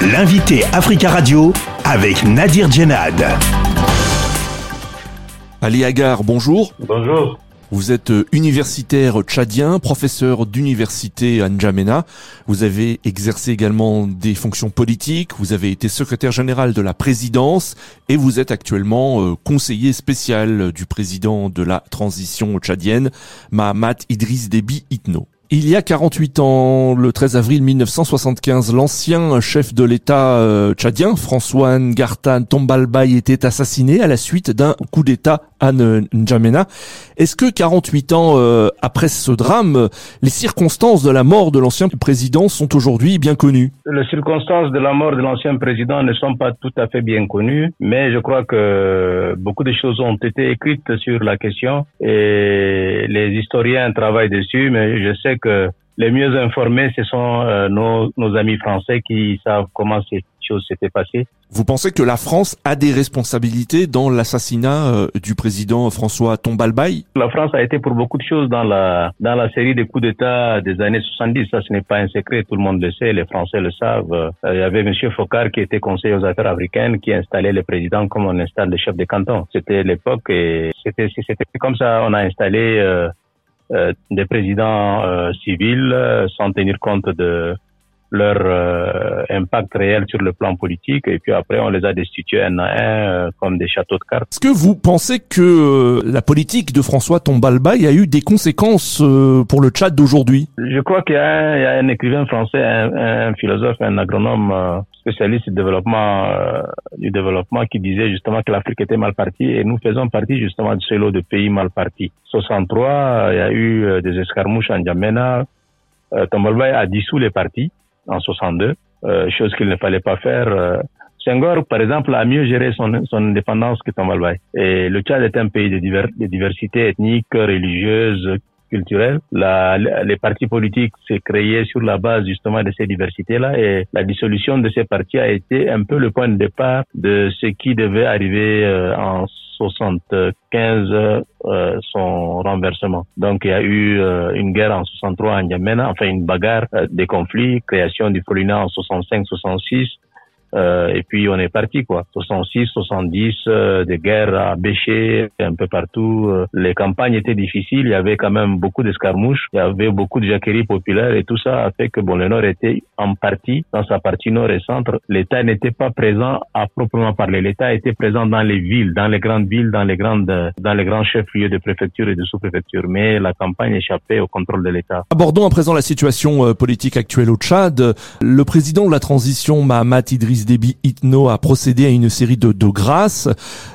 L'invité Africa Radio avec Nadir Djenad. Ali Agar, bonjour. Bonjour. Vous êtes euh, universitaire tchadien, professeur d'université à N'Djamena. Vous avez exercé également des fonctions politiques. Vous avez été secrétaire général de la présidence et vous êtes actuellement euh, conseiller spécial du président de la transition tchadienne, Mahamat Idriss Déby Itno. Il y a 48 ans, le 13 avril 1975, l'ancien chef de l'État euh, tchadien, François Ngartan Tombalbaye, était assassiné à la suite d'un coup d'État à N'Djamena. Est-ce que 48 ans euh, après ce drame, les circonstances de la mort de l'ancien président sont aujourd'hui bien connues? Les circonstances de la mort de l'ancien président ne sont pas tout à fait bien connues, mais je crois que beaucoup de choses ont été écrites sur la question et les historiens travaillent dessus, mais je sais que les mieux informés, ce sont euh, nos, nos, amis français qui savent comment ces choses s'étaient passées. Vous pensez que la France a des responsabilités dans l'assassinat euh, du président François Tombalbaye? La France a été pour beaucoup de choses dans la dans la série des coups d'État des années 70. Ça, ce n'est pas un secret, tout le monde le sait, les Français le savent. Euh, il y avait Monsieur Focard qui était conseiller aux affaires africaines, qui installait le président comme on installe le chef de canton. C'était l'époque et c'était c'était comme ça. On a installé euh, des présidents euh, civils euh, sans tenir compte de leur impact réel sur le plan politique et puis après on les a destitués un à un comme des châteaux de cartes. Est-ce que vous pensez que la politique de François Tombalbaye a eu des conséquences pour le Tchad d'aujourd'hui? Je crois qu'il y, y, a un écrivain français, un, un philosophe, un agronome spécialiste du développement, euh, du développement qui disait justement que l'Afrique était mal partie et nous faisons partie justement de ce lot de pays mal partis. 63, il y a eu euh, des escarmouches en Djamena. Euh, Tombalbaye a dissous les partis en 62, euh, chose qu'il ne fallait pas faire. Euh, Senghor, par exemple, a mieux géré son, son indépendance que Tombalbaye. Et le Tchad est un pays de, de diversité ethnique, religieuse, culturelle. La, les partis politiques s'est créé sur la base justement de ces diversités-là et la dissolution de ces partis a été un peu le point de départ de ce qui devait arriver euh, en 75 euh, son renversement. Donc il y a eu euh, une guerre en 63 en Yémen, enfin une bagarre, euh, des conflits, création du Folina en 65-66 euh, et puis on est parti quoi. 66, 70, euh, des guerres à bêcher un peu partout. Euh, les campagnes étaient difficiles. Il y avait quand même beaucoup d'escarmouches. Il y avait beaucoup de jacqueries populaires et tout ça a fait que bon le Nord était en partie dans sa partie nord et centre. L'État n'était pas présent à proprement parler. L'État était présent dans les villes, dans les grandes villes, dans les grandes, dans les grands chefs-lieux de préfecture et de sous-préfecture. Mais la campagne échappait au contrôle de l'État. Abordons à présent la situation politique actuelle au Tchad. Le président de la transition Mahamat Idriss Déby Itno a procédé à une série de, de grâces.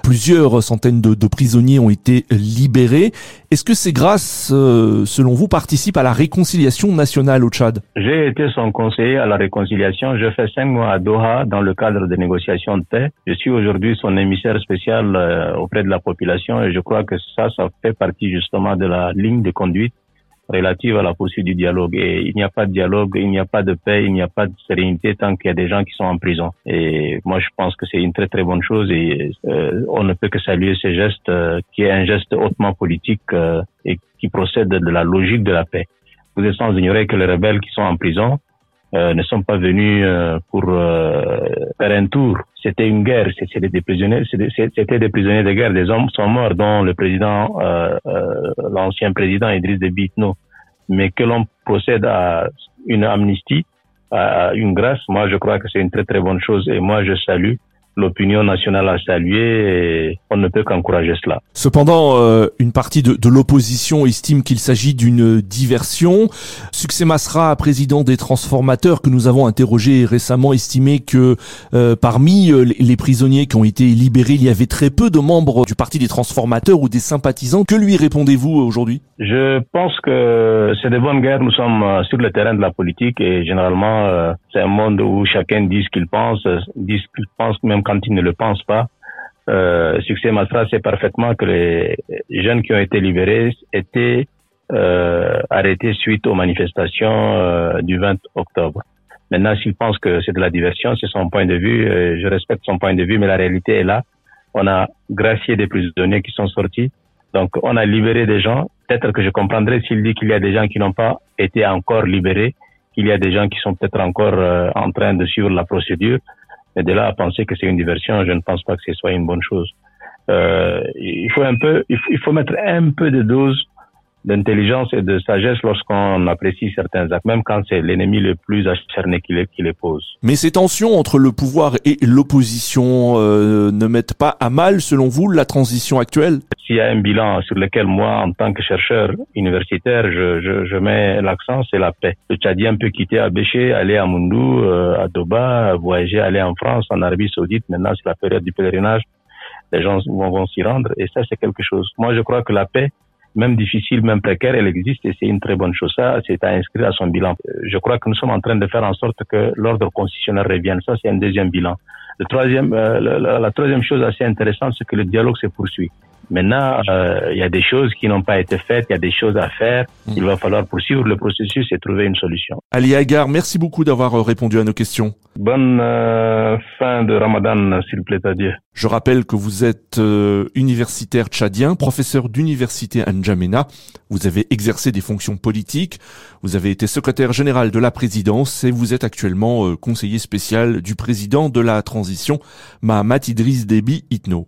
Plusieurs centaines de, de, prisonniers ont été libérés. Est-ce que ces grâces, euh, selon vous, participent à la réconciliation nationale au Tchad? J'ai été son conseiller à la réconciliation. Je fais cinq mois à Doha dans le cadre des négociations de paix. Je suis aujourd'hui son émissaire spécial euh, auprès de la population et je crois que ça, ça fait partie justement de la ligne de conduite relative à la poursuite du dialogue. Et il n'y a pas de dialogue, il n'y a pas de paix, il n'y a pas de sérénité tant qu'il y a des gens qui sont en prison. Et moi, je pense que c'est une très très bonne chose et euh, on ne peut que saluer ce geste euh, qui est un geste hautement politique euh, et qui procède de la logique de la paix. Vous êtes sans ignorer que les rebelles qui sont en prison euh, ne sont pas venus euh, pour euh, faire un tour. C'était une guerre, c'était des prisonniers, c'était des prisonniers de guerre. Des hommes sont morts, dont le président, l'ancien président Idriss Déby Itno. Mais que l'on procède à une amnistie, à une grâce, moi je crois que c'est une très très bonne chose et moi je salue l'opinion nationale a salué et on ne peut qu'encourager cela. Cependant, euh, une partie de, de l'opposition estime qu'il s'agit d'une diversion. Succès Masra, président des transformateurs que nous avons interrogé récemment, estimait que euh, parmi euh, les prisonniers qui ont été libérés, il y avait très peu de membres du parti des transformateurs ou des sympathisants. Que lui répondez-vous aujourd'hui? Je pense que c'est de bonnes guerres. Nous sommes euh, sur le terrain de la politique et généralement, euh, c'est un monde où chacun dit ce qu'il pense, dit ce qu'il pense même quand il ne le pense pas. Euh, Succès Masra sait parfaitement que les jeunes qui ont été libérés étaient euh, arrêtés suite aux manifestations euh, du 20 octobre. Maintenant, s'il pense que c'est de la diversion, c'est son point de vue. Euh, je respecte son point de vue, mais la réalité est là. On a gracié des prisonniers qui sont sortis. Donc, on a libéré des gens. Peut-être que je comprendrais s'il dit qu'il y a des gens qui n'ont pas été encore libérés qu'il y a des gens qui sont peut-être encore euh, en train de suivre la procédure. Mais de là à penser que c'est une diversion, je ne pense pas que ce soit une bonne chose. Euh, il faut un peu, il faut mettre un peu de dose d'intelligence et de sagesse lorsqu'on apprécie certains actes, même quand c'est l'ennemi le plus acharné qui les, qui les pose. Mais ces tensions entre le pouvoir et l'opposition euh, ne mettent pas à mal, selon vous, la transition actuelle? S'il y a un bilan sur lequel moi, en tant que chercheur universitaire, je, mets l'accent, c'est la paix. Le Tchadien peut quitter Abéché, aller à Mundou, euh, à Doba, voyager, aller en France, en Arabie Saoudite. Maintenant, c'est la période du pèlerinage. Les gens vont, s'y rendre et ça, c'est quelque chose. Moi, je crois que la paix, même difficile, même précaire, elle existe et c'est une très bonne chose. Ça, c'est à inscrire à son bilan. Euh, je crois que nous sommes en train de faire en sorte que l'ordre constitutionnel revienne. Ça, c'est un deuxième bilan. Euh, la, troisième chose assez intéressante, c'est que le dialogue se poursuit. Maintenant, euh, il y a des choses qui n'ont pas été faites, il y a des choses à faire. Mm. Il va falloir poursuivre le processus et trouver une solution. Ali Agar, merci beaucoup d'avoir euh, répondu à nos questions. Bonne euh, fin de Ramadan, s'il plaît à Dieu. Je rappelle que vous êtes euh, universitaire tchadien, professeur d'université à N'Djamena. Vous avez exercé des fonctions politiques. Vous avez été secrétaire général de la présidence et vous êtes actuellement conseiller spécial du président de la transition, Mahamat Idriss Déby Itno.